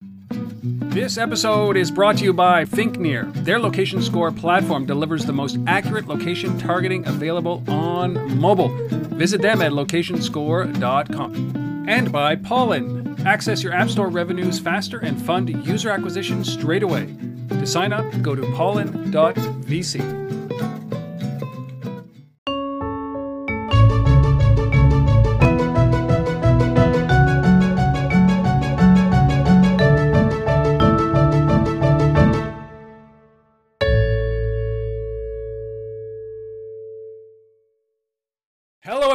This episode is brought to you by ThinkNear. Their location score platform delivers the most accurate location targeting available on mobile. Visit them at locationscore.com. And by Pollen. Access your App Store revenues faster and fund user acquisition straight away. To sign up, go to pollen.vc.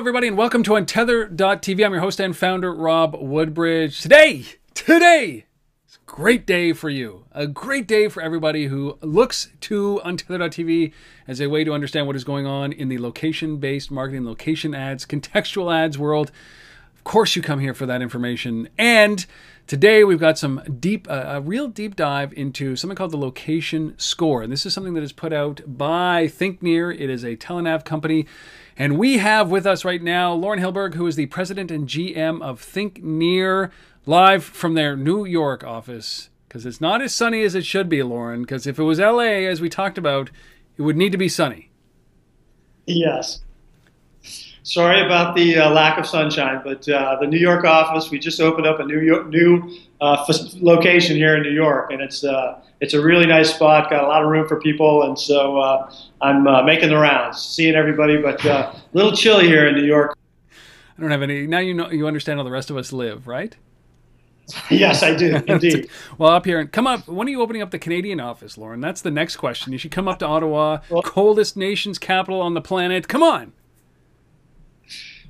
everybody, and welcome to Untether.tv. I'm your host and founder, Rob Woodbridge. Today, today, it's a great day for you. A great day for everybody who looks to Untether.tv as a way to understand what is going on in the location based marketing, location ads, contextual ads world. Of course, you come here for that information. And today we've got some deep, uh, a real deep dive into something called the location score. And this is something that is put out by ThinkNear. It is a telenav company. And we have with us right now Loren Hillberg, who is the president and GM of Think Near, live from their New York office. Because it's not as sunny as it should be, Loren. Because if it was LA, as we talked about, it would need to be sunny. Yes. Sorry about the uh, lack of sunshine, but uh, the New York office, we just opened up a new York, new uh, location here in New York, and it's uh, it's a really nice spot. Got a lot of room for people, and so uh, I'm uh, making the rounds, seeing everybody. But a little chilly here in New York. I don't have any. Now you know you understand how the rest of us live, right? yes, I do indeed. well, up here and come up. When are you opening up the Canadian office, Loren? That's the next question. You should come up to Ottawa, well, coldest nation's capital on the planet. Come on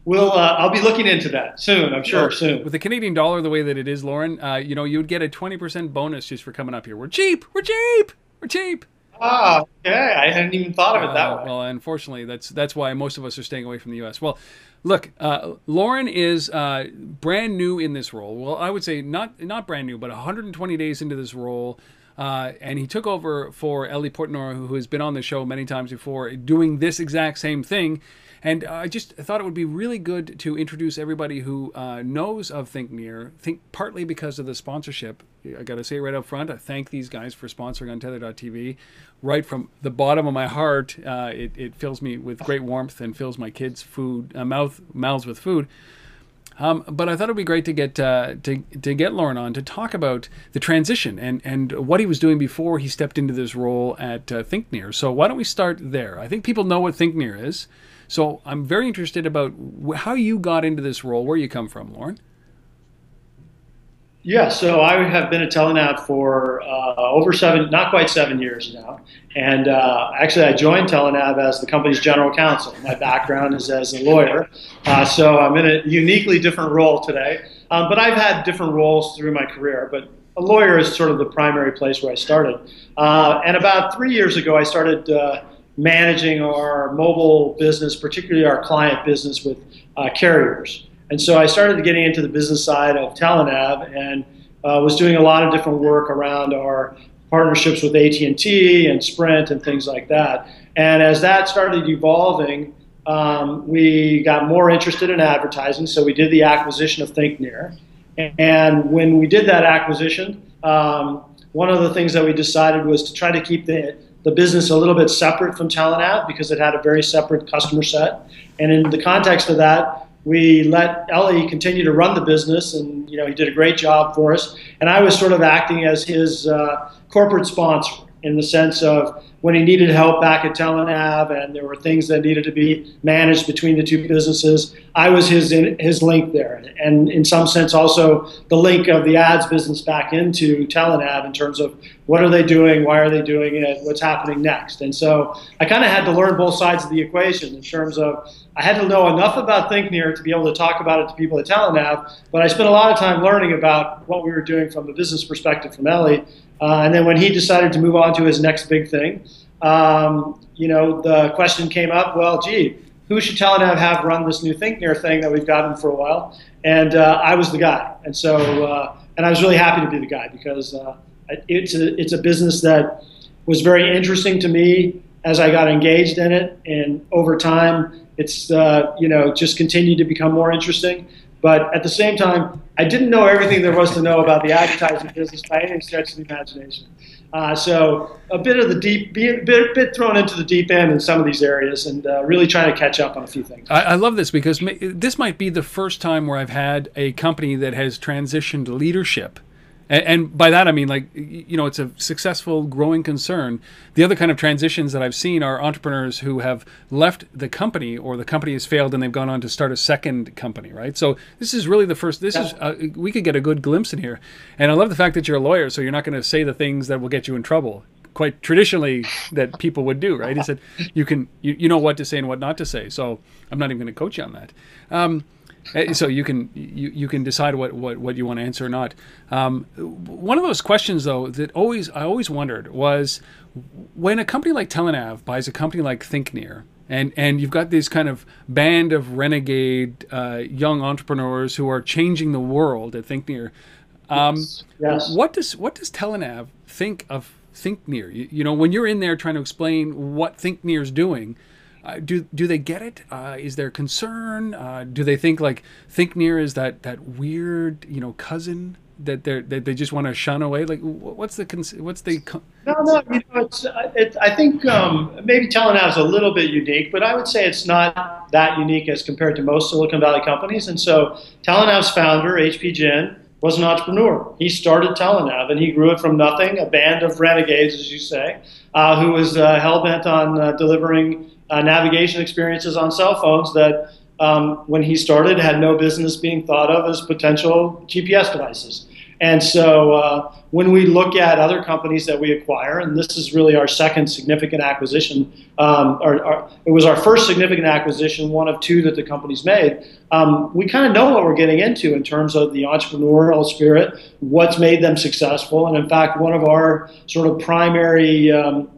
we'll uh, I'll be looking into that soon. I'm sure well, soon. With the Canadian dollar the way that it is, Loren, uh, you know, you would get a 20% bonus just for coming up here. We're cheap. We're cheap. We're cheap. Ah, okay. I hadn't even thought of it that uh, way. Well, unfortunately, that's that's why most of us are staying away from the U.S. Well, look, uh, Loren is uh, brand new in this role. Well, I would say not not brand new, but 120 days into this role. Uh, and he took over for Ellie Portnoy, who has been on the show many times before, doing this exact same thing. And I just thought it would be really good to introduce everybody who uh, knows of ThinkNear, think partly because of the sponsorship. I got to say right up front. I thank these guys for sponsoring on Untether.tv. Right from the bottom of my heart, uh, it, it, fills me with great warmth and fills my kids' food uh, mouth mouths with food. Um, but I thought it'd be great to get uh, to to get Loren on to talk about the transition and and what he was doing before he stepped into this role at uh, ThinkNear. So why don't we start there? I think people know what ThinkNear is. So I'm very interested about how you got into this role, where you come from, Loren. Yeah, so I have been at Telenav for uh, over seven, not quite seven years now. And uh, actually, I joined Telenav as the company's general counsel. My background is as a lawyer, uh, so I'm in a uniquely different role today. Um, but I've had different roles through my career, but a lawyer is sort of the primary place where I started. Uh, and about three years ago, I started uh, managing our mobile business, particularly our client business with uh, carriers. And so I started getting into the business side of Telenav and uh, was doing a lot of different work around our partnerships with AT&T and Sprint and things like that. And as that started evolving, um, we got more interested in advertising, so we did the acquisition of ThinkNear. And when we did that acquisition, um, one of the things that we decided was to try to keep the the business a little bit separate from Telenav because it had a very separate customer set. And in the context of that, we let Ellie continue to run the business, and you know he did a great job for us. And I was sort of acting as his uh, corporate sponsor in the sense of when he needed help back at Telenav and there were things that needed to be managed between the two businesses, I was his his link there, and in some sense also the link of the ads business back into Telenav in terms of what are they doing, why are they doing it, what's happening next. And so I kind of had to learn both sides of the equation in terms of I had to know enough about ThinkNear to be able to talk about it to people at Telenav, but I spent a lot of time learning about what we were doing from a business perspective from Ellie uh, and then when he decided to move on to his next big thing, um, you know, the question came up, well, gee, who should Telenav have run this new ThinkNear thing that we've gotten for a while? And uh, I was the guy. And so, uh, and I was really happy to be the guy because uh, it's, a, it's a business that was very interesting to me as I got engaged in it. And over time, it's, uh, you know, just continued to become more interesting. But at the same time, I didn't know everything there was to know about the advertising business by any stretch of the imagination. Uh, so a bit of the deep, bit, bit thrown into the deep end in some of these areas, and uh, really trying to catch up on a few things. I, I love this because this might be the first time where I've had a company that has transitioned leadership and, and, by that I mean like you know it's a successful growing concern. The other kind of transitions that I've seen are entrepreneurs who have left the company or the company has failed and they've gone on to start a second company, right? So this is really the first. This yeah. is uh, we could get a good glimpse in here, and I love the fact that you're a lawyer, so you're not going to say the things that will get you in trouble quite traditionally that people would do, right? He said you can you, you know what to say and what not to say. So I'm not even going to coach you on that. Um, so you can you, you can decide what, what, what you want to answer or not. Um, one of those questions though that always I always wondered was when a company like Telenav buys a company like ThinkNear, and and you've got this kind of band of renegade uh, young entrepreneurs who are changing the world at ThinkNear. Um, yes. yes. What does what does Telenav think of ThinkNear? You, you know, when you're in there trying to explain what ThinkNear is doing uh, do do they get it? Uh, is there concern? Uh, do they think like ThinkNear is that that weird you know cousin that they that they just want to shun away? Like what's the what's the no no you know it's uh, it, I think um, maybe Telenav is a little bit unique, but I would say it's not that unique as compared to most Silicon Valley companies. And so Telenav's founder HP Jin was an entrepreneur. He started Telenav and he grew it from nothing, a band of renegades, as you say, uh, who was uh, hell bent on delivering uh, navigation experiences on cell phones that um, when he started had no business being thought of as potential GPS devices. And so uh, when we look at other companies that we acquire, and this is really our second significant acquisition, um, or, it was our first significant acquisition, one of two that the company's made, um, we kind of know what we're getting into in terms of the entrepreneurial spirit, what's made them successful. And in fact, one of our sort of primary um,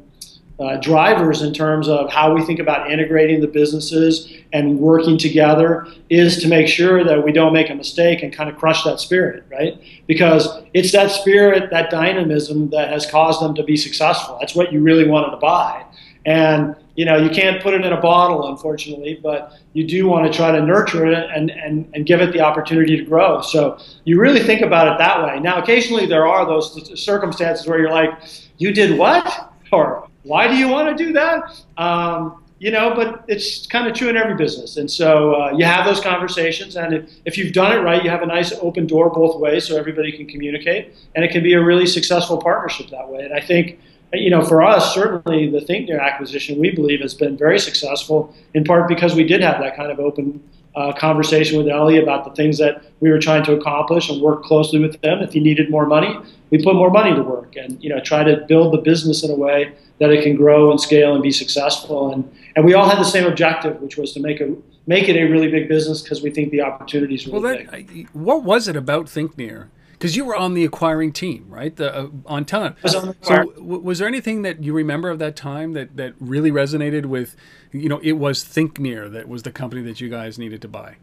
uh, drivers in terms of how we think about integrating the businesses and working together is to make sure that we don't make a mistake and kind of crush that spirit, right? Because it's that spirit, that dynamism that has caused them to be successful. That's what you really wanted to buy. And you know, you can't put it in a bottle, unfortunately, but you do want to try to nurture it and, and, and give it the opportunity to grow. So you really think about it that way. Now, occasionally there are those circumstances where you're like, you did what? Or why do you want to do that? Um, you know, but it's kind of true in every business. And so uh, you have those conversations, and if, if you've done it right, you have a nice open door both ways so everybody can communicate, and it can be a really successful partnership that way. And I think, you know, for us, certainly the ThinkNear acquisition, we believe has been very successful in part because we did have that kind of open uh, conversation with Ellie about the things that we were trying to accomplish and work closely with them. If he needed more money, we put more money to work and, you know, try to build the business in a way that it can grow and scale and be successful. And, and we all had the same objective, which was to make a make it a really big business because we think the opportunities really well, that, big. What was it about ThinkNear? Because you were on the acquiring team, right? The, uh, on Telenav. So, w- was there anything that you remember of that time that, that really resonated with, you know, it was ThinkNear that was the company that you guys needed to buy?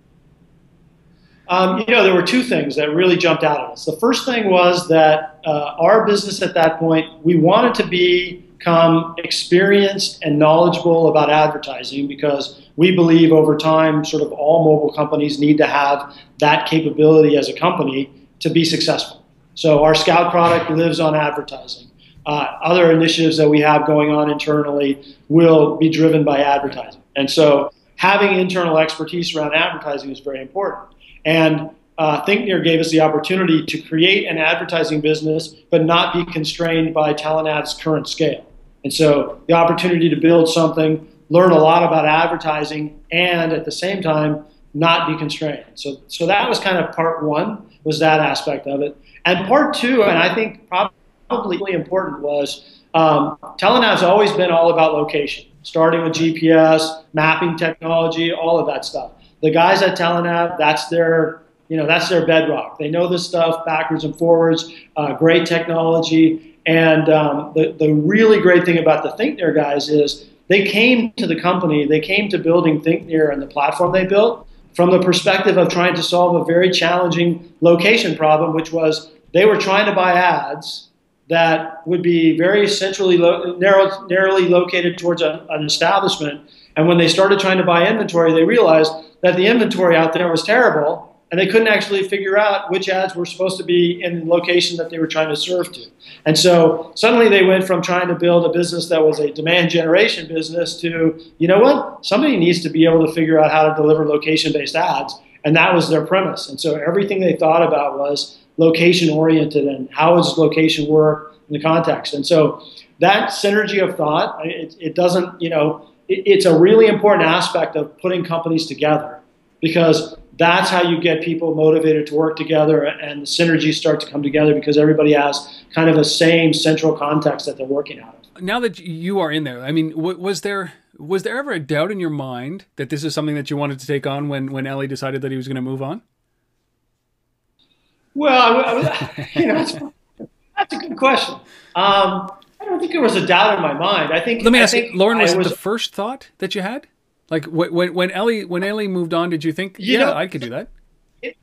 Um, you know, there were two things that really jumped out at us. The first thing was that uh, our business at that point, we wanted to become experienced and knowledgeable about advertising because we believe over time, sort of all mobile companies need to have that capability as a company to be successful. So our Scout product lives on advertising. Uh, other initiatives that we have going on internally will be driven by advertising. And so having internal expertise around advertising is very important. And uh, ThinkNear gave us the opportunity to create an advertising business, but not be constrained by Telenav's current scale. And so the opportunity to build something, learn a lot about advertising, and at the same time not be constrained. So, so that was kind of part one, was that aspect of it. And part two, and I think probably really important, was um, has always been all about location, starting with GPS, mapping technology, all of that stuff. The guys at Telenav, that's their you know that's their bedrock. They know this stuff backwards and forwards. Uh, great technology, and um, the, the really great thing about the ThinkNear guys is they came to the company, they came to building ThinkNear and the platform they built from the perspective of trying to solve a very challenging location problem, which was they were trying to buy ads that would be very centrally, lo- narrow, narrowly located towards a, an establishment. And when they started trying to buy inventory, they realized that the inventory out there was terrible and they couldn't actually figure out which ads were supposed to be in the location that they were trying to serve to. And so suddenly they went from trying to build a business that was a demand generation business to, you know what, somebody needs to be able to figure out how to deliver location based ads. And that was their premise. And so everything they thought about was location oriented and how does location work in the context. And so that synergy of thought, it, it doesn't, you know, it, it's a really important aspect of putting companies together because that's how you get people motivated to work together and the synergies start to come together because everybody has kind of the same central context that they're working out of. Now that you are in there, I mean, was there was there ever a doubt in your mind that this is something that you wanted to take on when when Eli decided that he was going to move on? Well, I, I, you know, that's a good question. Um, I don't think there was a doubt in my mind. I think. Let me I ask you, Loren, was, was it the first thought that you had? Like when when Eli when Eli moved on, did you think, you yeah, know, I could do that? It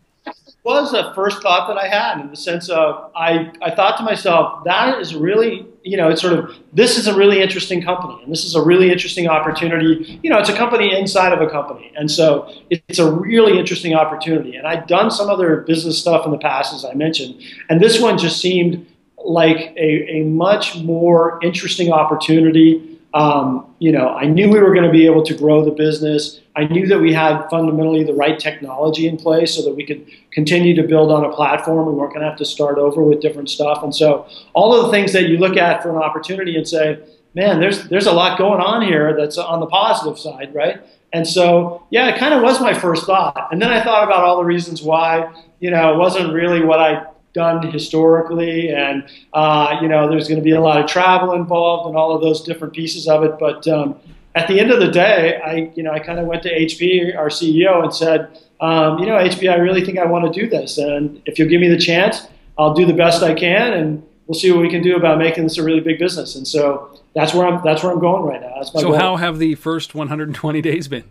was a first thought that I had in the sense of I I thought to myself that is really you know it's sort of this is a really interesting company and this is a really interesting opportunity. You know, it's a company inside of a company, and so it's a really interesting opportunity. And I'd done some other business stuff in the past, as I mentioned, and this one just seemed like a, a much more interesting opportunity um, you know, I knew we were going to be able to grow the business. I knew that we had fundamentally the right technology in place so that we could continue to build on a platform. We weren't going to have to start over with different stuff. And so, all of the things that you look at for an opportunity and say, man, there's there's a lot going on here that's on the positive side, right? And so, yeah, it kind of was my first thought. And then I thought about all the reasons why, you know, it wasn't really what I done historically, and uh, you know there's going to be a lot of travel involved and all of those different pieces of it. But um, at the end of the day, I you know I kind of went to HP, our CEO, and said, um, you know, HP, I really think I want to do this, and if you'll give me the chance, I'll do the best I can, and we'll see what we can do about making this a really big business. And so that's where I'm that's where I'm going right now. so goal. how have the first 120 days been?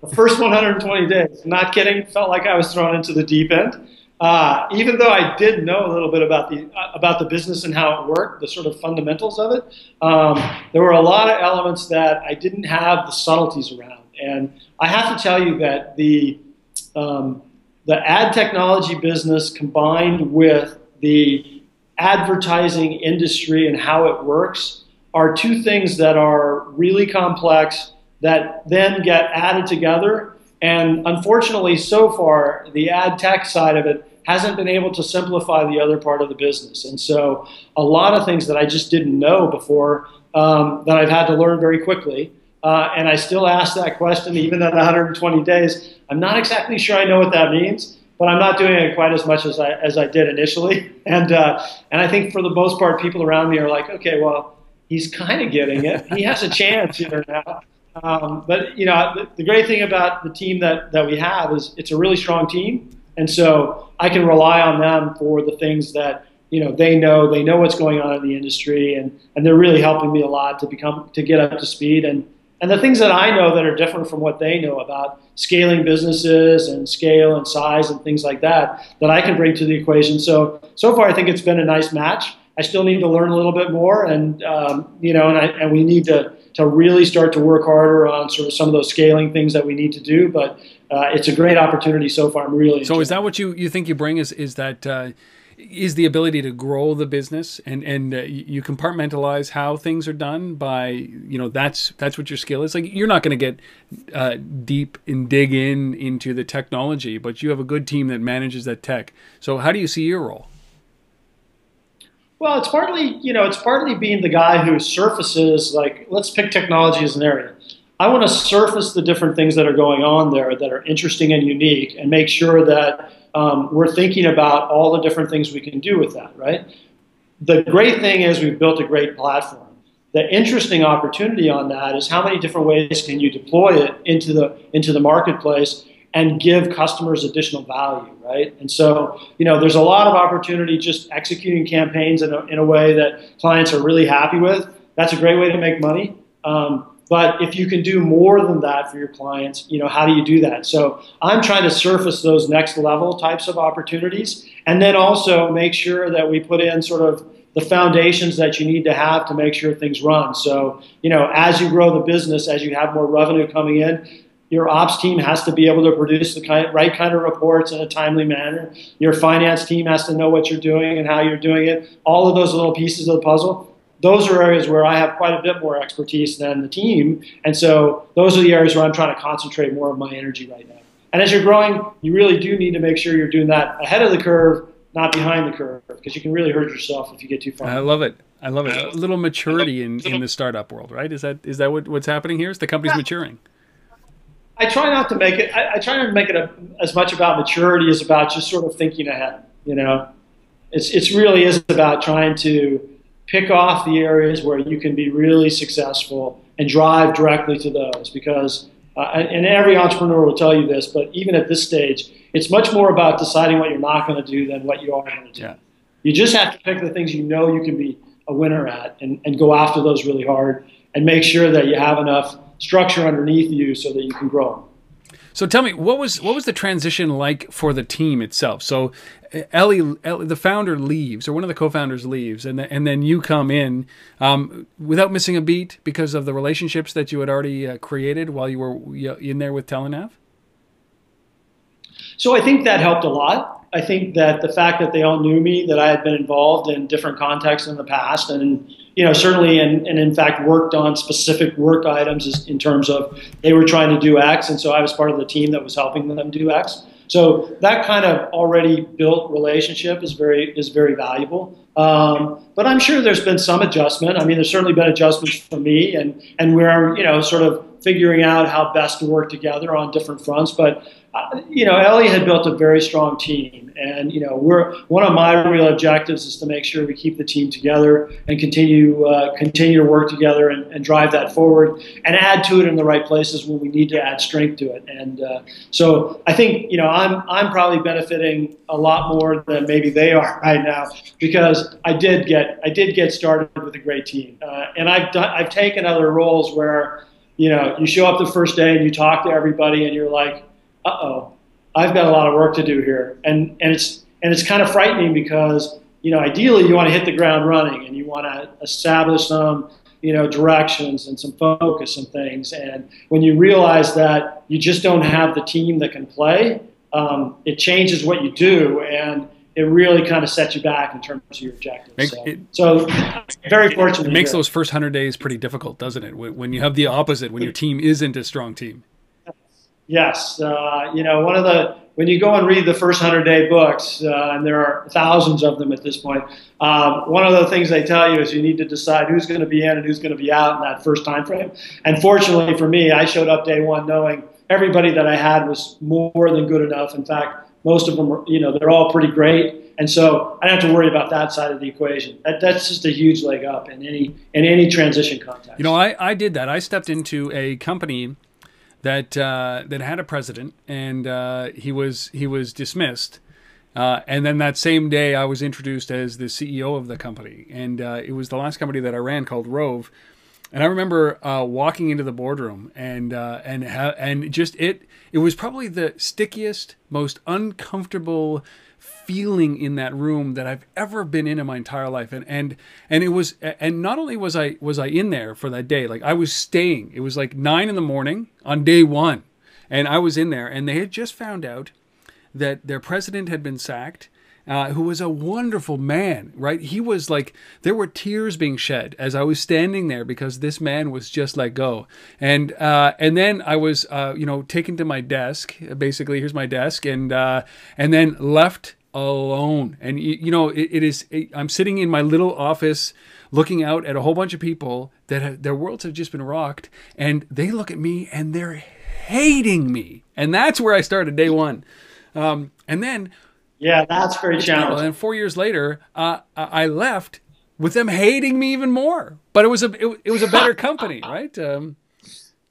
The first 120 days, not kidding, felt like I was thrown into the deep end. Uh, even though I did know a little bit about the uh, about the business and how it worked, the sort of fundamentals of it, um, there were a lot of elements that I didn't have the subtleties around. And I have to tell you that the um, the ad technology business combined with the advertising industry and how it works are two things that are really complex that then get added together. And unfortunately, so far, the ad tech side of it hasn't been able to simplify the other part of the business. And so a lot of things that I just didn't know before um, that I've had to learn very quickly. Uh, and I still ask that question even at 120 days. I'm not exactly sure I know what that means, but I'm not doing it quite as much as I, as I did initially. And, uh, and I think for the most part, people around me are like, okay, well, he's kind of getting it. He has a chance here now. Um, but you know, the, the, great thing about the team that, that we have is it's a really strong team. And so I can rely on them for the things that you know they know. They know what's going on in the industry, and and they're really helping me a lot to become to get up to speed and. And the things that I know that are different from what they know about scaling businesses and scale and size and things like that, that I can bring to the equation. So, so far, I think it's been a nice match. I still need to learn a little bit more, and um, you know, and, I, and we need to to really start to work harder on sort of some of those scaling things that we need to do. But uh, it's a great opportunity so far. I'm really so. Is that what you, you think you bring? Is is that uh, is the ability to grow the business and and uh, you compartmentalize how things are done by you know that's that's what your skill is. Like you're not going to get uh, deep and dig in into the technology, but you have a good team that manages that tech. So how do you see your role? Well, it's partly, you know, it's partly being the guy who surfaces, like, let's pick technology as an area. I want to surface the different things that are going on there that are interesting and unique and make sure that um, we're thinking about all the different things we can do with that, right? The great thing is we've built a great platform. The interesting opportunity on that is how many different ways can you deploy it into the, into the marketplace and give customers additional value, right? And so, you know, there's a lot of opportunity just executing campaigns in a, in a way that clients are really happy with. That's a great way to make money. Um, but if you can do more than that for your clients, you know, how do you do that? So I'm trying to surface those next level types of opportunities and then also make sure that we put in sort of the foundations that you need to have to make sure things run. So, you know, as you grow the business, as you have more revenue coming in, your ops team has to be able to produce the kind, right kind of reports in a timely manner. Your finance team has to know what you're doing and how you're doing it. All of those little pieces of the puzzle. Those are areas where I have quite a bit more expertise than the team, and so those are the areas where I'm trying to concentrate more of my energy right now. And as you're growing, you really do need to make sure you're doing that ahead of the curve, not behind the curve, because you can really hurt yourself if you get too far. I love it. I love it. A little maturity in, in the startup world, right? Is that is that what, what's happening here? Is the company's maturing? I try not to make it. I, I try not to make it a, as much about maturity as about just sort of thinking ahead. You know, it's it's really is about trying to pick off the areas where you can be really successful and drive directly to those. Because uh, and every entrepreneur will tell you this, but even at this stage, it's much more about deciding what you're not going to do than what you are going to do. Yeah. You just have to pick the things you know you can be a winner at and, and go after those really hard and make sure that you have enough structure underneath you so that you can grow. So tell me, what was what was the transition like for the team itself? So Ellie, Ellie the founder leaves, or one of the co-founders leaves, and and then you come in um, without missing a beat because of the relationships that you had already uh, created while you were in there with Telenav. So I think that helped a lot. I think that the fact that they all knew me, that I had been involved in different contexts in the past, and you know certainly, and, and in fact worked on specific work items in terms of they were trying to do X, and so I was part of the team that was helping them do X. So that kind of already built relationship is very is very valuable. Um, but I'm sure there's been some adjustment. I mean, there's certainly been adjustments for me, and and we're you know sort of figuring out how best to work together on different fronts. But you know, Ellie had built a very strong team, and you know, we're one of my real objectives is to make sure we keep the team together and continue uh, continue to work together and, and, drive that forward, and add to it in the right places when we need to add strength to it. And uh, so, I think you know, I'm I'm probably benefiting a lot more than maybe they are right now because I did get I did get started with a great team, uh, and I've done I've taken other roles where you know you show up the first day and you talk to everybody and you're like uh oh, I've got a lot of work to do here. And, and, it's, and it's kind of frightening because, you know, ideally you want to hit the ground running and you want to establish some, you know, directions and some focus and things. And when you realize that you just don't have the team that can play, um, it changes what you do. And it really kind of sets you back in terms of your objectives. So, it, so very fortunate. It makes those first hundred days pretty difficult, doesn't it? When you have the opposite, when your team isn't a strong team. Yes, uh, you know, one of the when you go and read the first hundred day books, uh, and there are thousands of them at this point. Um, one of the things they tell you is you need to decide who's going to be in and who's going to be out in that first time frame. And fortunately for me, I showed up day one knowing everybody that I had was more than good enough. In fact, most of them were, you know, they're all pretty great. And so I don't have to worry about that side of the equation. That, that's just a huge leg up in any in any transition context. You know, I, I did that. I stepped into a company that uh, that had a president, and uh, he was he was dismissed. Uh, and then that same day, I was introduced as the CEO of the company, and uh, it was the last company that I ran called Rove. And I remember uh, walking into the boardroom, and uh, and and just it it was probably the stickiest, most uncomfortable feeling in that room that I've ever been in in my entire life. And and and it was and not only was I was I in there for that day, like I was staying. It was like nine in the morning on day one, and I was in there, and they had just found out that their president had been sacked. Uh, who was a wonderful man, right? He was like, there were tears being shed as I was standing there because this man was just let go. And uh, and then I was, uh, you know, taken to my desk. Basically, here's my desk, and uh, and then left alone. And you, you know, it, it is. It, I'm sitting in my little office, looking out at a whole bunch of people that have, their worlds have just been rocked, and they look at me and they're hating me, and that's where I started day one. Um, and then, yeah, that's very challenging. And four years later, uh, I left with them hating me even more. But it was a it, it was a better company, right? Um,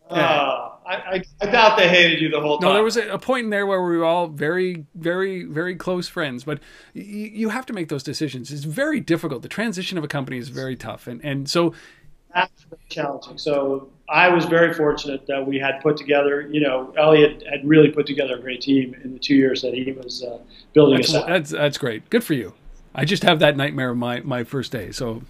uh, I, I, doubt they hated you the whole time. No, there was a, a, point in there where we were all very, very, very close friends. But y- you have to make those decisions. It's very difficult. The transition of a company is very tough, and and so that's challenging. So I was very fortunate that we had put together. You know, Elliot had really put together a great team in the two years that he was uh, building that's, us. That's that's great. Good for you. I just have that nightmare of my my first day. So.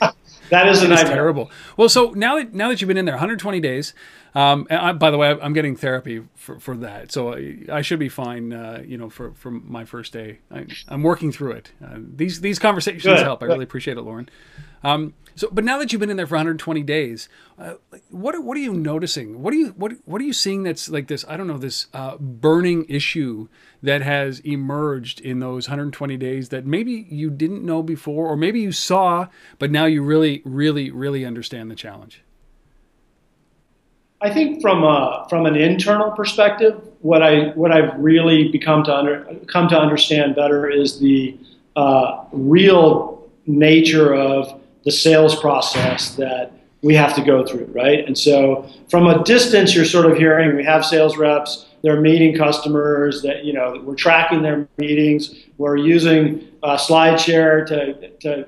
that is a nightmare. terrible. Well, so now that now that you've been in there 120 days, Um, and I, by the way, I'm getting therapy for, for that, so I, I should be fine. Uh, you know, for, for my first day, I, am working through it. Uh, these these conversations Good. help. I really appreciate it, Loren. Um, so, but now that you've been in there for 120 days, uh, what what are you noticing? What are you what what are you seeing that's like this? I don't know this uh, burning issue that has emerged in those 120 days that maybe you didn't know before, or maybe you saw, but now you really, really, really understand the challenge. I think from a, from an internal perspective, what I what I've really become to under, come to understand better is the uh, real nature of the sales process that we have to go through, right? And so from a distance, you're sort of hearing we have sales reps, they're meeting customers, that you know we're tracking their meetings, we're using uh, SlideShare to, to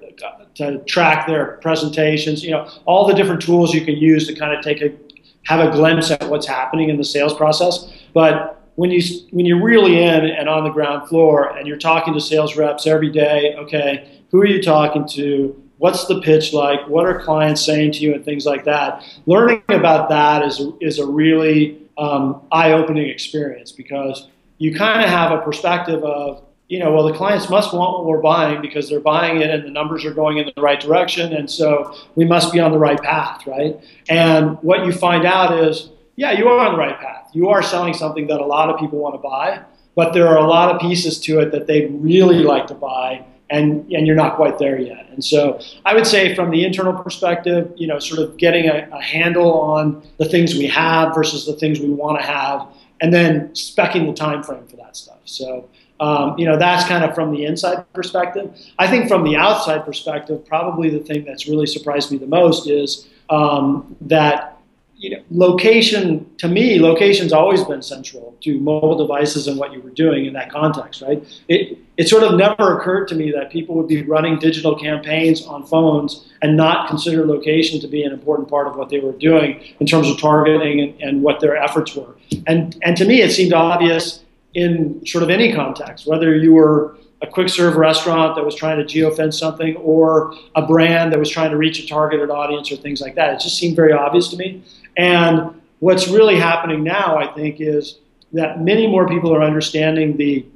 to track their presentations, you know, all the different tools you can use to kind of take a have a glimpse at what's happening in the sales process. But when you when you're really in and on the ground floor and you're talking to sales reps every day, okay, who are you talking to? What's the pitch like? What are clients saying to you and things like that? Learning about that is is a really um, eye-opening experience because you kind of have a perspective of you know, well, the clients must want what we're buying because they're buying it and the numbers are going in the right direction. And so we must be on the right path, right? And what you find out is, yeah, you are on the right path. You are selling something that a lot of people want to buy, but there are a lot of pieces to it that they really like to buy. And, and you're not quite there yet. And so I would say from the internal perspective, you know, sort of getting a, a handle on the things we have versus the things we want to have, and then specking the time frame for that stuff. So um, you know, that's kind of from the inside perspective. I think from the outside perspective, probably the thing that's really surprised me the most is um, that you know, location to me, location's always been central to mobile devices and what you were doing in that context, right? It it sort of never occurred to me that people would be running digital campaigns on phones and not consider location to be an important part of what they were doing in terms of targeting and, and what their efforts were. And and to me, it seemed obvious in sort of any context, whether you were a quick serve restaurant that was trying to geofence something or a brand that was trying to reach a targeted audience or things like that. It just seemed very obvious to me. And what's really happening now, I think, is that many more people are understanding the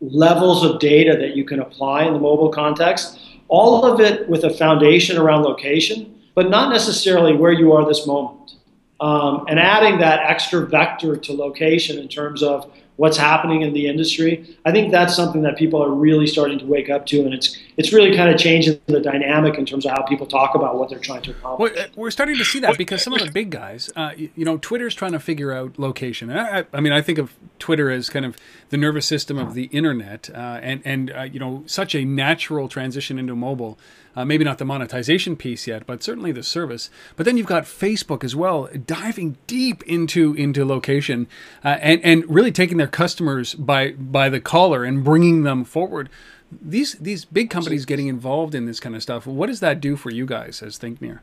levels of data that you can apply in the mobile context, all of it with a foundation around location, but not necessarily where you are this moment. Um, and adding that extra vector to location in terms of what's happening in the industry. I think that's something that people are really starting to wake up to, and it's it's really kind of changing the dynamic in terms of how people talk about what they're trying to accomplish. Well, uh, we're starting to see that because some of the big guys, uh, you, you, know, Twitter's trying to figure out location. I, I, mean, I think of Twitter as kind of the nervous system of the internet, uh, and and uh, you know, such a natural transition into mobile. Uh, maybe not the monetization piece yet, but certainly the service. But then you've got Facebook as well, diving deep into into location uh, and and really taking their customers by by the collar and bringing them forward. These these big companies getting involved in this kind of stuff. What does that do for you guys as ThinkNear?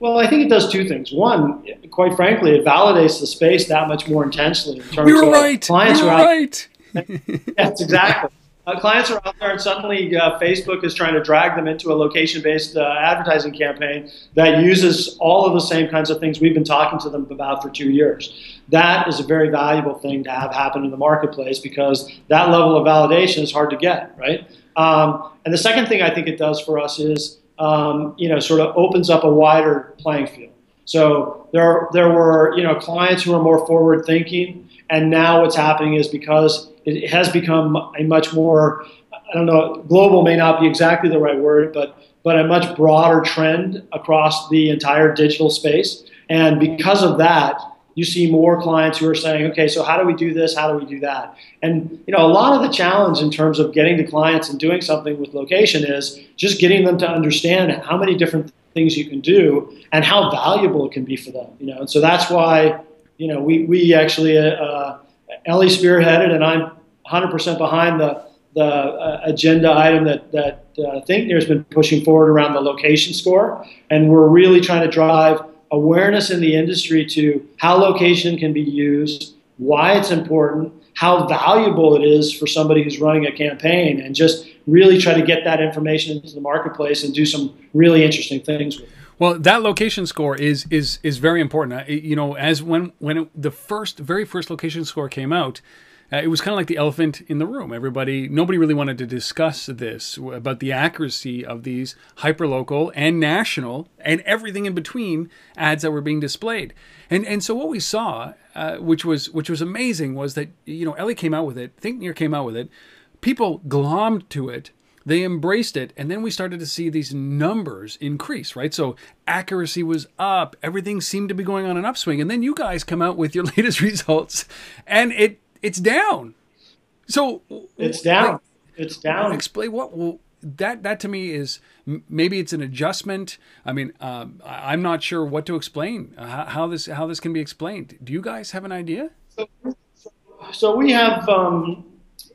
Well, I think it does two things. One, quite frankly, it validates the space that much more intensely in terms we were of right. clients we were right. That's exactly. Uh, clients are out there, and suddenly uh, Facebook is trying to drag them into a location-based uh, advertising campaign that uses all of the same kinds of things we've been talking to them about for two years. That is a very valuable thing to have happen in the marketplace because that level of validation is hard to get, right? Um, and the second thing I think it does for us is, um, you know, sort of opens up a wider playing field. So there, there were, you know, clients who are more forward-thinking, and now what's happening is because it has become a much more, I don't know, global may not be exactly the right word, but but a much broader trend across the entire digital space. And because of that, you see more clients who are saying, okay, so how do we do this? How do we do that? And you know, a lot of the challenge in terms of getting to clients and doing something with location is just getting them to understand how many different things you can do and how valuable it can be for them. You know, and so that's why you know we we actually uh, Ellie spearheaded, and I'm 100% behind the the uh, agenda item that that uh, ThinkNear's been pushing forward around the location score, and we're really trying to drive awareness in the industry to how location can be used, why it's important, how valuable it is for somebody who's running a campaign, and just really try to get that information into the marketplace and do some really interesting things with it. Well, that location score is is is very important. You know, as when when it, the first very first location score came out, uh, it was kind of like the elephant in the room. Everybody, nobody really wanted to discuss this about the accuracy of these hyperlocal and national and everything in between ads that were being displayed. And and so what we saw, uh, which was which was amazing, was that you know Ellie came out with it, ThinkNear came out with it, people glommed to it they embraced it and then we started to see these numbers increase right? So accuracy was up everything seemed to be going on an upswing and then you guys come out with your latest results and it it's down. So it's down. like, it's down. explain what well, that that to me is maybe it's an adjustment. I mean um, i'm not sure what to explain uh, how, how, this how this can be explained. Do you guys have an idea? So, so we have um,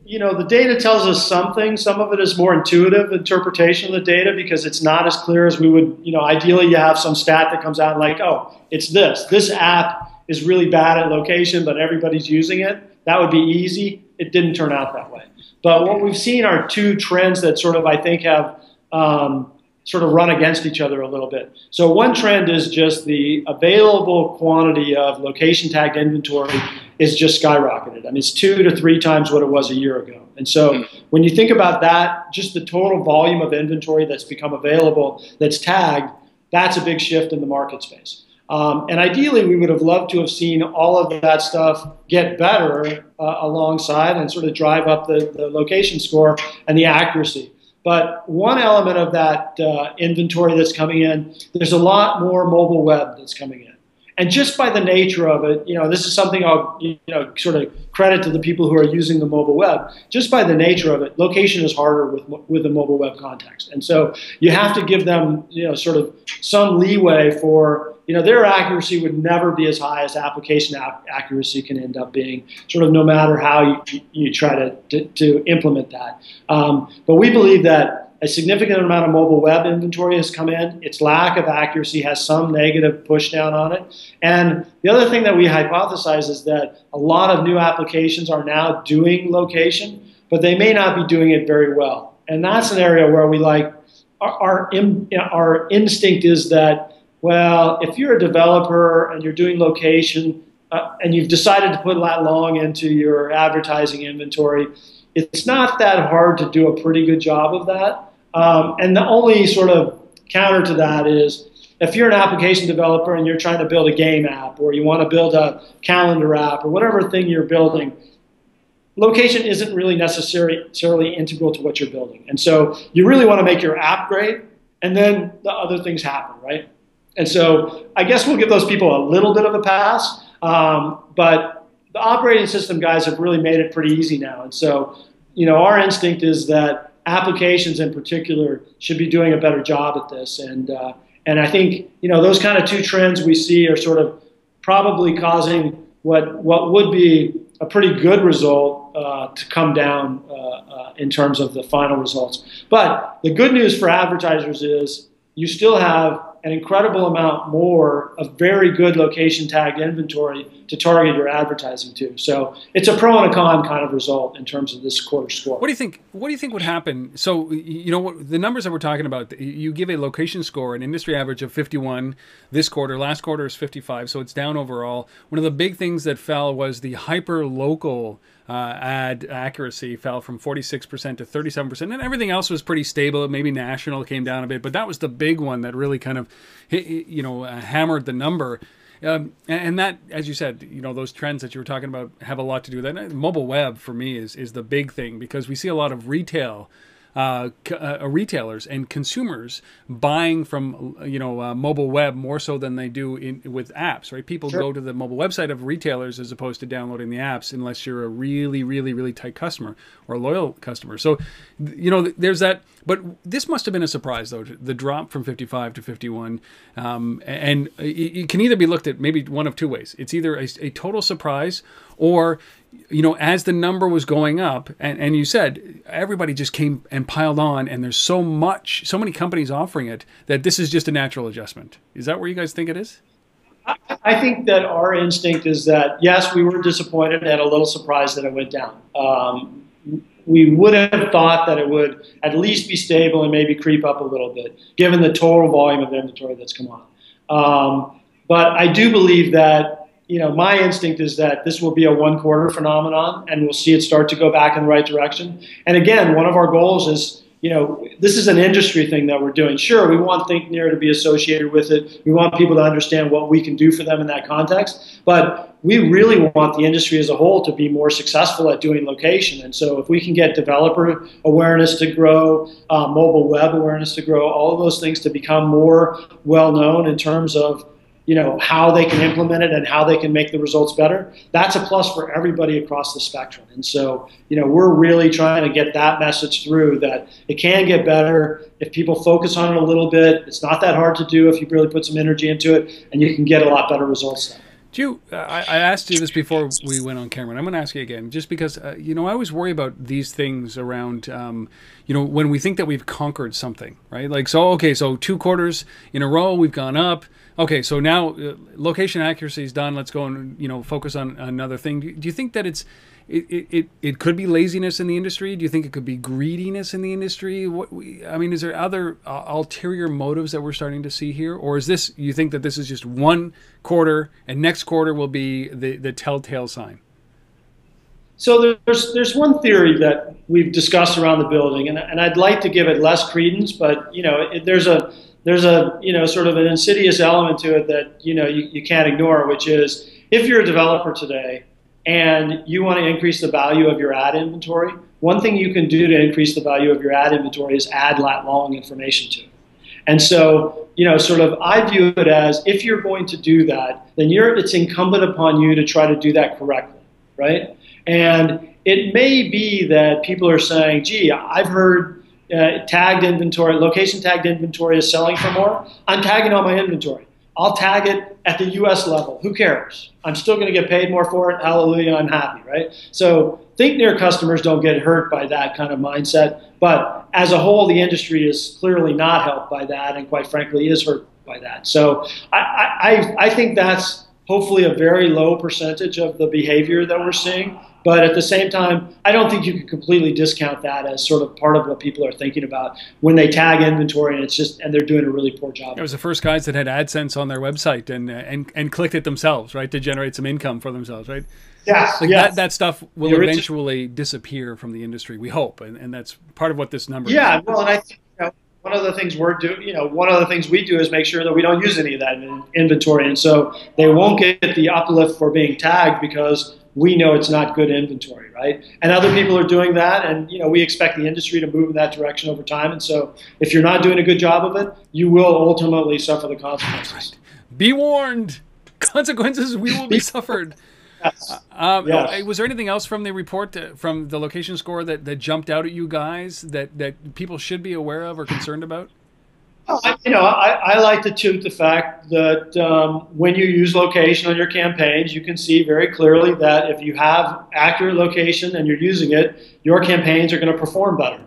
you know, the data tells us something. Some of it is more intuitive interpretation of the data because it's not as clear as we would, you know, ideally you have some stat that comes out like, oh, it's this. This app is really bad at location, but everybody's using it. That would be easy. It didn't turn out that way. But what we've seen are two trends that sort of, I think, have um, sort of run against each other a little bit. So one trend is just the available quantity of location tagged inventory is just skyrocketed. I mean, it's two to three times what it was a year ago. And so hmm. when you think about that, just the total volume of inventory that's become available that's tagged, that's a big shift in the market space. Um, and ideally, we would have loved to have seen all of that stuff get better uh, alongside and sort of drive up the, the location score and the accuracy. But one element of that uh, inventory that's coming in, there's a lot more mobile web that's coming in. And just by the nature of it, you know, this is something I'll, you know, sort of credit to the people who are using the mobile web. Just by the nature of it, location is harder with with a mobile web context, and so you have to give them, you know, sort of some leeway for, you know, their accuracy would never be as high as application accuracy can end up being, sort of no matter how you, you try to, to, to implement that. Um, but we believe that a significant amount of mobile web inventory has come in. Its lack of accuracy has some negative push down on it. And the other thing that we hypothesize is that a lot of new applications are now doing location, but they may not be doing it very well. And that's an area where we like our, our, our instinct is that, well, if you're a developer and you're doing location uh, and you've decided to put that long into your advertising inventory, it's not that hard to do a pretty good job of that. Um, and the only sort of counter to that is if you're an application developer and you're trying to build a game app or you want to build a calendar app or whatever thing you're building, location isn't really necessarily integral to what you're building. And so you really want to make your app great, and then the other things happen, right? And so I guess we'll give those people a little bit of a pass, um, but the operating system guys have really made it pretty easy now. And so, you know, our instinct is that applications in particular should be doing a better job at this. And uh, and I think you know those kind of two trends we see are sort of probably causing what what would be a pretty good result uh, to come down uh, uh in terms of the final results. But the good news for advertisers is you still have an incredible amount more of very good location tagged inventory to target your advertising to. So it's a pro and a con kind of result in terms of this quarter score. What do you think? What do you think would happen? So you know what the numbers that we're talking about. You give a location score, an industry average of 51 this quarter. Last quarter is 55, so it's down overall. One of the big things that fell was the hyper local uh, ad accuracy fell from 46% to 37%, and everything else was pretty stable. Maybe national came down a bit, but that was the big one that really kind of, you know, uh, hammered the number. Um, and that, as you said, you know, those trends that you were talking about have a lot to do with that. Mobile web for me is is the big thing because we see a lot of retail uh, uh, retailers and consumers buying from you know uh, mobile web more so than they do in, with apps. Right? People sure. go to the mobile website of retailers as opposed to downloading the apps, unless you're a really, really, really tight customer or a loyal customer. So, you know, there's that. But this must have been a surprise, though, the drop from 55 to 51. Um, and it, can either be looked at maybe one of two ways. It's either a, a total surprise or you know, as the number was going up, and, and you said everybody just came and piled on, and there's so much, so many companies offering it that this is just a natural adjustment. Is that where you guys think it is? I think that our instinct is that yes, we were disappointed and a little surprised that it went down. Um, we would have thought that it would at least be stable and maybe creep up a little bit, given the total volume of inventory that's come on. Um, but I do believe that you know, my instinct is that this will be a one quarter phenomenon and we'll see it start to go back in the right direction. And again, one of our goals is, you know, this is an industry thing that we're doing. Sure, we want ThinkNear to be associated with it. We want people to understand what we can do for them in that context. But we really want the industry as a whole to be more successful at doing location. And so if we can get developer awareness to grow, uh, mobile web awareness to grow, all of those things to become more well known in terms of you know how they can implement it and how they can make the results better that's a plus for everybody across the spectrum and so you know we're really trying to get that message through that it can get better if people focus on it a little bit it's not that hard to do if you really put some energy into it and you can get a lot better results do you, I, asked you this before we went on camera, and I'm going to ask you again, just because, uh, you know, I always worry about these things around, um, you know, when we think that we've conquered something, right? Like, so, okay, so two quarters in a row, we've gone up. Okay, so now uh, location accuracy is done. Let's go and you know focus on another thing. Do, do you think that it's it, it, it could be laziness in the industry? Do you think it could be greediness in the industry? What we, I mean, is there other uh, ulterior motives that we're starting to see here, or is this you think that this is just one quarter and next quarter will be the the telltale sign? So there's there's one theory that we've discussed around the building, and, and I'd like to give it less credence, but you know, it, there's a there's a you know sort of an insidious element to it that you know you, you can't ignore, which is if you're a developer today and you want to increase the value of your ad inventory, one thing you can do to increase the value of your ad inventory is add lat long information to it. And so, you know, sort of, I view it as if you're going to do that, then it's incumbent upon you to try to do that correctly, right? And it may be that people are saying, gee, I've heard uh, tagged inventory, location tagged inventory is selling for more, I'm tagging all my inventory. I'll tag it at the US level. Who cares? I'm still going to get paid more for it. Hallelujah, I'm happy, right? So ThinkNear customers don't get hurt by that kind of mindset. But as a whole, the industry is clearly not helped by that and quite frankly is hurt by that. So I, I, I think that's hopefully a very low percentage of the behavior that we're seeing. But at the same time, I don't think you can completely discount that as sort of part of what people are thinking about when they tag inventory and it's just and they're doing a really poor job. It was the first guys that had AdSense on their website and uh, and and clicked it themselves, right, to generate some income for themselves, right? Yeah, like yes. That, that stuff will eventually disappear from the industry. We hope, and, and that's part of what this number. Yeah, is. well, and I think you know, one of the things we're doing, you know, one of the things we do is make sure that we don't use any of that in inventory, and so they won't get the uplift for being tagged because we know it's not good inventory, right? And other people are doing that, and you know we expect the industry to move in that direction over time. And so, if you're not doing a good job of it, you will ultimately suffer the consequences. Right. Be warned. Consequences we will be suffered. Yes. Um, yes. Was there anything else from the report, uh, from the location score, that, that jumped out at you guys that, that people should be aware of or concerned about? I, you know, I, I, like to toot the fact that um, when you use location on your campaigns, you can see very clearly that if you have accurate location and you're using it, your campaigns are going to perform better,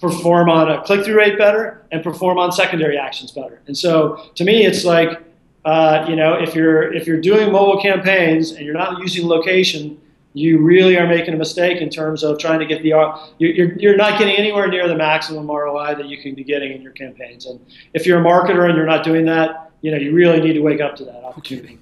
perform on a click-through rate better, and perform on secondary actions better. And so, to me, it's like, uh, you know, if you're if you're doing mobile campaigns and you're not using location, you really are making a mistake in terms of trying to get the you're, you're not getting anywhere near the maximum ROI that you can be getting in your campaigns. And if you're a marketer and you're not doing that, you know you really need to wake up to that opportunity.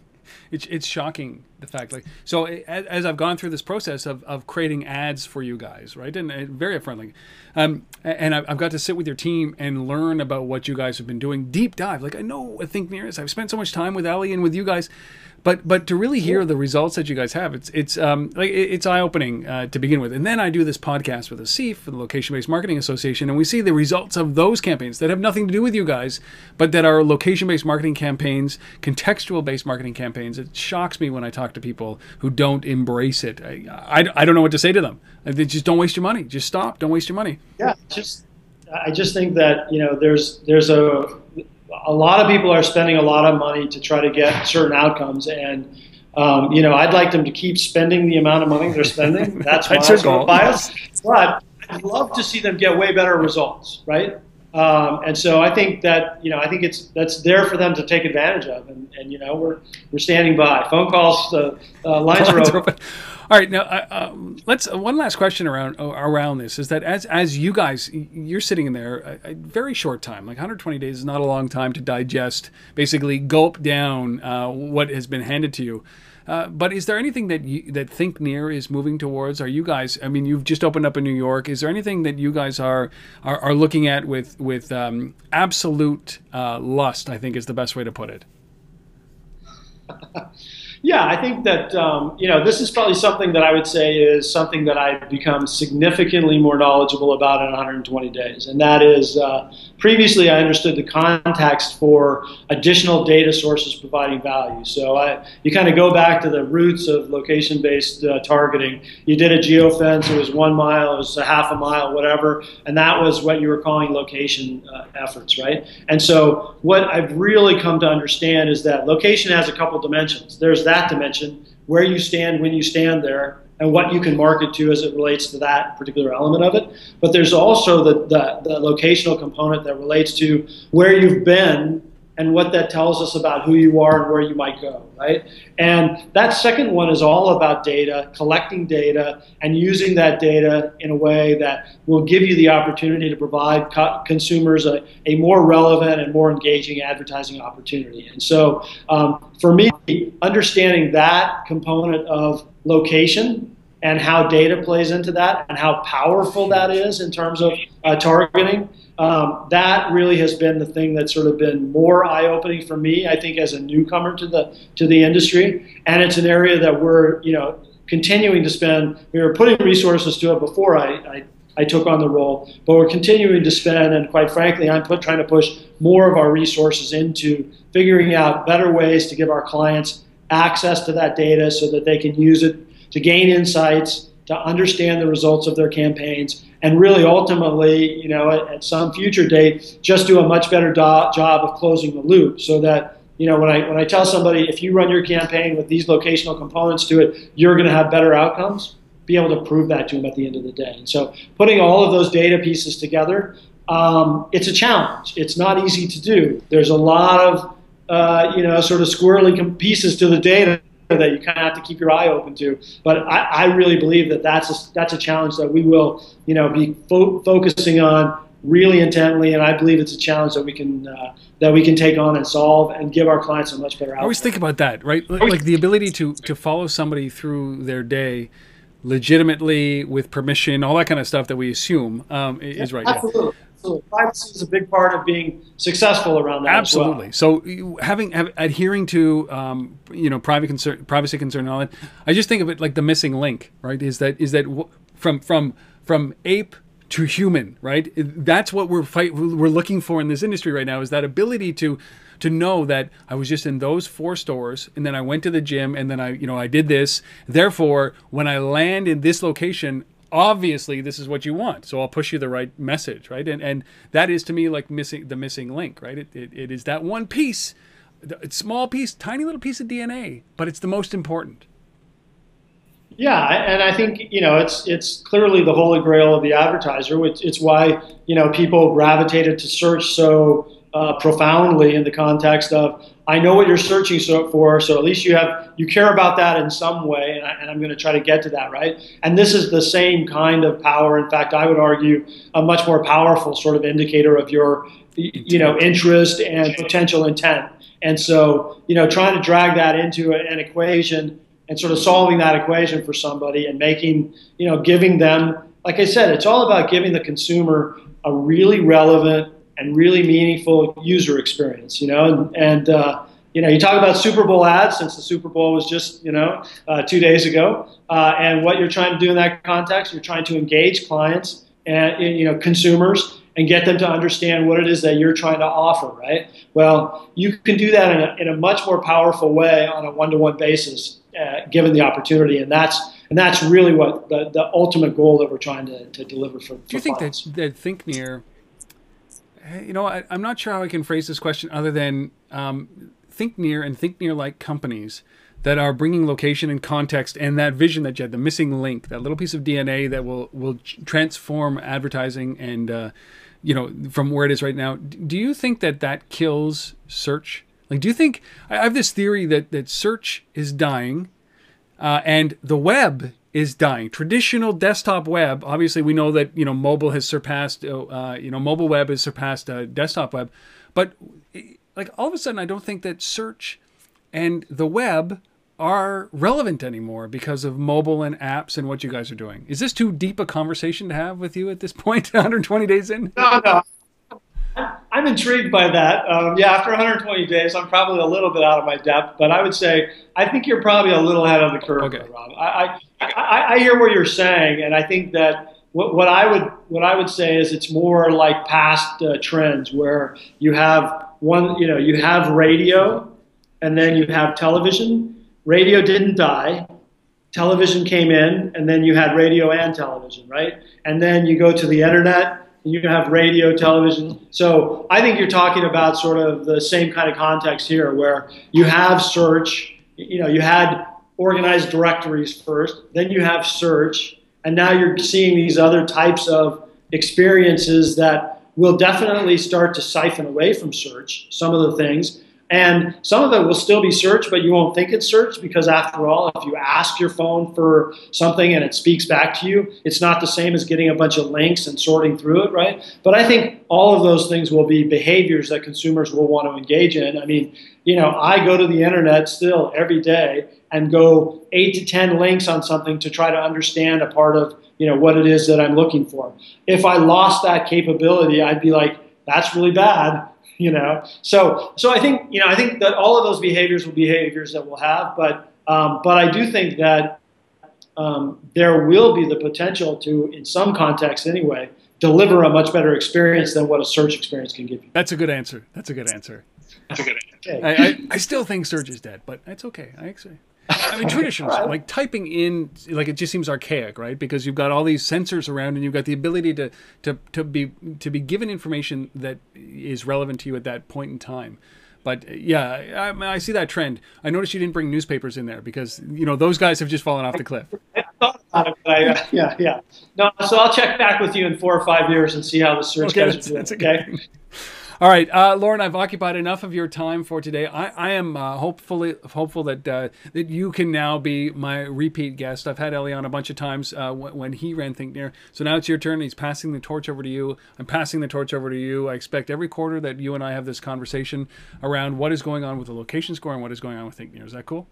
It's it's shocking the fact like so as I've gone through this process of, of creating ads for you guys, right, and, and very friendly, um, and I've got to sit with your team and learn about what you guys have been doing, deep dive. Like I know I ThinkNear I've spent so much time with Ali and with you guys but but to really hear the results that you guys have, it's it's um like it's eye opening uh, to begin with. And then I do this podcast with Asif for the Location Based Marketing Association, and we see the results of those campaigns that have nothing to do with you guys, but that are location based marketing campaigns, contextual based marketing campaigns. It shocks me when I talk to people who don't embrace it. I, I, I don't know what to say to them. They just don't waste your money. Just stop. Don't waste your money. Yeah, just I just think that you know there's there's a a lot of people are spending a lot of money to try to get certain outcomes, and um, you know, I'd like them to keep spending the amount of money they're spending. That's why I'm so. But I'd love to see them get way better results, right? Um, and so I think that you know I think it's that's there for them to take advantage of, and, and you know we're we're standing by. Phone calls, uh, uh, lines, lines, are open. Are open. All right, now uh, uh, let's uh, one last question around uh, around this is that as as you guys you're sitting in there a, a, very short time, like 120 days is not a long time to digest, basically gulp down uh, what has been handed to you. Uh, but is there anything that you, that ThinkNear is moving towards? Are you guys? I mean, you've just opened up in New York. Is there anything that you guys are are, are looking at with with um, absolute lust? I think is the best way to put it. Yeah, I think that um, you know this is probably something that I would say is something that I've become significantly more knowledgeable about in 120 days, and that is uh, previously I understood the context for additional data sources providing value. So I, you kind of go back to the roots of location-based uh, targeting. You did a geofence; it was one mile, it was a half a mile, whatever, and that was what you were calling location uh, efforts, right? And so what I've really come to understand is that location has a couple dimensions. There's that dimension, where you stand when you stand there, and what you can market to as it relates to that particular element of it. But there's also the, the, the locational component that relates to where you've been and what that tells us about who you are and where you might go, right? And that second one is all about data, collecting data, and using that data in a way that will give you the opportunity to provide co- consumers a, a more relevant and more engaging advertising opportunity. And so, um, for me, understanding that component of location and how data plays into that and how powerful that is in terms of uh, targeting um, that really has been the thing that's sort of been more eye-opening for me. I think as a newcomer to the to the industry, and it's an area that we're you know continuing to spend. We were putting resources to it before I, I, I took on the role, but we're continuing to spend, and quite frankly, I'm put, trying to push more of our resources into figuring out better ways to give our clients access to that data so that they can use it to gain insights, to understand the results of their campaigns, and really ultimately, you know, at, at some future date, just do a much better do- job of closing the loop so that you know, when I when I tell somebody if you run your campaign with these locational components to it, you're going to have better outcomes. Be able to prove that to them at the end of the day. And so, putting all of those data pieces together, um, it's a challenge. It's not easy to do. There's a lot of uh, you know sort of squirrely pieces to the data that you kind of have to keep your eye open to. But I, I really believe that that's a, that's a challenge that we will, you know, be fo- focusing on really intently, and I believe it's a challenge that we can uh, that we can take on and solve and give our clients a much better outcome. I always think about that, right? Like, like the ability to to follow somebody through their day legitimately with permission, all that kind of stuff that we assume um, is right. Absolutely. Yeah. So privacy is a big part of being successful around that. Absolutely. Well. So having adhering to um, you know private concern, privacy concern, and all that. I just think of it like the missing link, right? Is that is that from from from ape to human, right? That's what we're fight we're looking for in this industry right now. Is that ability to to know that I was just in those four stores and then I went to the gym and then I you know I did this. Therefore, when I land in this location, obviously this is what you want so i'll push you the right message right? And and that is to me like missing the missing link right? It, it, it is that one piece small piece tiny little piece of dna but it's the most important. Yeah and i think you know it's it's clearly the holy grail of the advertiser it's, it's why you know people gravitated to search so uh, profoundly in the context of I know what you're searching for, so at least you have you care about that in some way, and, I, am going to try to get to that, right? And this is the same kind of power. In fact, I would argue a much more powerful sort of indicator of your you know interest and potential intent. And so you know trying to drag that into an equation and sort of solving that equation for somebody and making you know giving them like I said, it's all about giving the consumer a really relevant and really meaningful user experience, you know, and, and uh, you know, you talk about Super Bowl ads since the Super Bowl was just, you know, uh, two days ago. Uh, and what you're trying to do in that context, you're trying to engage clients and, you know, consumers and get them to understand what it is that you're trying to offer, right? Well, you can do that in a, in a much more powerful way on a one-to-one basis, uh, given the opportunity. And that's, and that's really what the, the ultimate goal that we're trying to, to deliver for, for Do you think that, that ThinkNear you know, I, am not sure how I can phrase this question other than um, ThinkNear and think near like companies that are bringing location and context and that vision that you had, the missing link, that little piece of DNA that will will transform advertising and uh, you know from where it is right now. Do you think that that kills search? Like, do you think I have this theory that that search is dying? uh, and the web is dying. Traditional desktop web, obviously, we know that you know mobile has surpassed, uh, you know, mobile web has surpassed uh, desktop web, but like all of a sudden, I don't think that search and the web are relevant anymore because of mobile and apps and what you guys are doing. Is this too deep a conversation to have with you at this point, 120 days in? No, no. I'm intrigued by that. Um, yeah, after 120 days, I'm probably a little bit out of my depth, but I would say I think you're probably a little ahead of the curve, okay. Rob. I, I, I, I hear what you're saying, and I think that what, what I would what I would say is it's more like past uh, trends where you have one, you know, you have radio, and then you have television. Radio didn't die. Television came in, and then you had radio and television, right? And then you go to the internet you have radio, television. So I think you're talking about sort of the same kind of context here where you have search, you know, you had organized directories first, then you have search, and now you're seeing these other types of experiences that will definitely start to siphon away from search, some of the things. And some of it will still be search, but you won't think it's search because, after all, if you ask your phone for something and it speaks back to you, it's not the same as getting a bunch of links and sorting through it, right? But I think all of those things will be behaviors that consumers will want to engage in. I mean, you know, I go to the internet still every day and go eight to 10 links on something to try to understand a part of, you know, what it is that I'm looking for. If I lost that capability, I'd be like, that's really bad you know. So so I think you know I think that all of those behaviors will be behaviors that we'll have, but um, but I do think that um, there will be the potential to, in some contexts anyway, deliver a much better experience than what a search experience can give you. That's a good answer. That's a good answer. That's a good answer. I, I, I still think search is dead, but it's okay. I actually. I mean, traditional right. like typing in, like it just seems archaic, right? Because you've got all these sensors around, and you've got the ability to to to be to be given information that is relevant to you at that point in time. But yeah, I, I, see that trend. I noticed you didn't bring newspapers in there because you know those guys have just fallen off the cliff. I thought about it, but I, uh, yeah, yeah. No, so I'll check back with you in four or five years and see how the search okay, guys are doing. Okay. All right, uh, Loren, I've occupied enough of your time for today. I, I am uh, hopefully hopeful that uh, that you can now be my repeat guest. I've had Ellie on a bunch of times uh, when he ran ThinkNear, so now it's your turn. He's passing the torch over to you. I'm passing the torch over to you. I expect every quarter that you and I have this conversation around what is going on with the location score and what is going on with ThinkNear. Is that cool?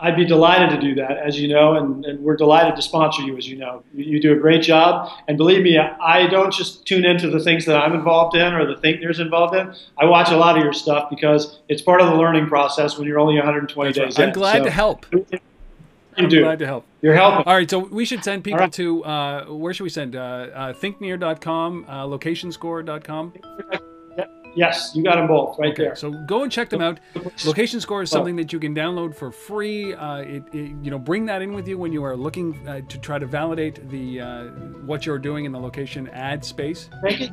I'd be delighted to do that, as you know, and, and, we're delighted to sponsor you, as you know. You, you, do a great job, and believe me, I don't just tune into the things that I'm involved in or the ThinkNear's involved in. I watch a lot of your stuff because it's part of the learning process when you're only 120 That's days right. I'm glad so, to help. You I'm do. glad to help. You're helping. All right, so we should send people right. to uh, where should we send? Uh, uh, thinknear.com, uh, locationscore.com. Yes, you got them both right okay, there. So go and check them out. Location Score is something that you can download for free. Uh, it, it, you know, bring that in with you when you are looking uh, to try to validate the uh, what you're doing in the location ad space. Take it,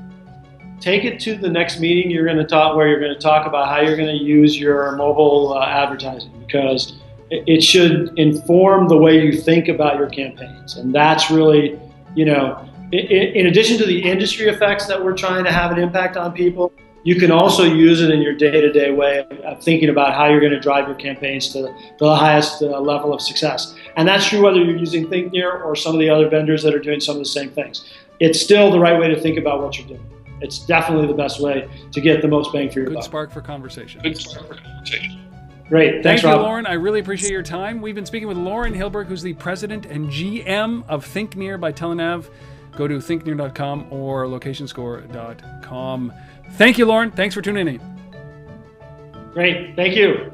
take it to the next meeting. You're going to talk where you're going to talk about how you're going to use your mobile uh, advertising because it, it should inform the way you think about your campaigns, and that's really, you know, in addition to the industry effects that we're trying to have an impact on people you can also use it in your day-to-day way of thinking about how you're going to drive your campaigns to the highest uh, level of success. And that's true whether you're using ThinkNear or some of the other vendors that are doing some of the same things. It's still the right way to think about what you're doing. It's definitely the best way to get the most bang for your Good buck. spark for conversation. Good spark for conversation. Great. Thanks, Thank you, Rob. Loren. I really appreciate your time. We've been speaking with Loren Hillberg, who's the president and GM of ThinkNear by Telenav. Go to thinknear.com or locationscore.com. Thank you, Loren. Thanks for tuning in. Great. Thank you.